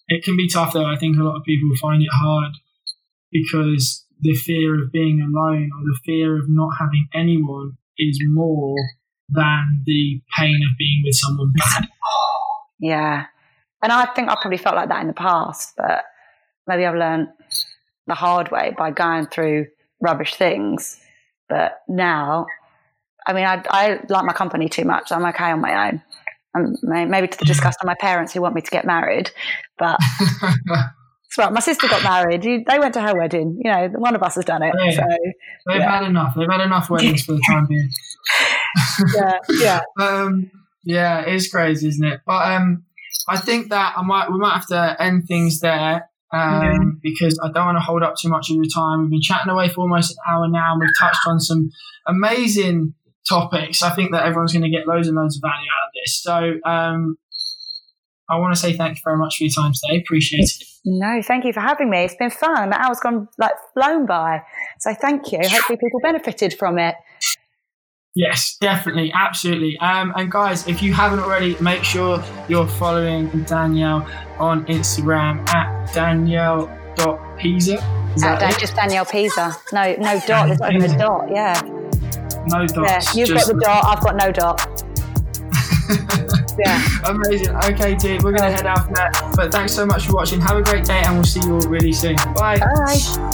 It can be tough though. I think a lot of people find it hard because the fear of being alone or the fear of not having anyone is more than the pain of being with someone bad. Yeah. And I think I probably felt like that in the past, but maybe I've learned the hard way by going through rubbish things. But now, I mean, I, I like my company too much. I'm okay on my own. Um, may- maybe to the disgust of my parents who want me to get married. But it's right. My sister got married. You, they went to her wedding. You know, one of us has done it. Yeah. So, They've Yeah. had enough. They've had enough weddings for the time being. Yeah, yeah. um, yeah, it's crazy, isn't it? But um, I think that I might we might have to end things there um, Okay. because I don't want to hold up too much of your time. We've been chatting away for almost an hour now, and we've touched on some amazing topics. I think that everyone's going to get loads and loads of value out of this. So um, I want to say thank you very much for your time today. Appreciate it. No, thank you for having me. It's been fun. The hour's gone like flown by. So thank you. Hopefully people benefited from it. Yes, definitely, absolutely. Um, and guys, if you haven't already, make sure you're following Danielle on Instagram at danielle.peazer. Is Dan- just Danielle Peazer. No, no dot. There's not even a dot. Yeah. No dot. Yeah. You've just- got the dot. I've got no dot. Yeah. Amazing. Okay, dude, we're going to head out from there. But thanks so much for watching. Have a great day, and we'll see you all really soon. Bye. Bye.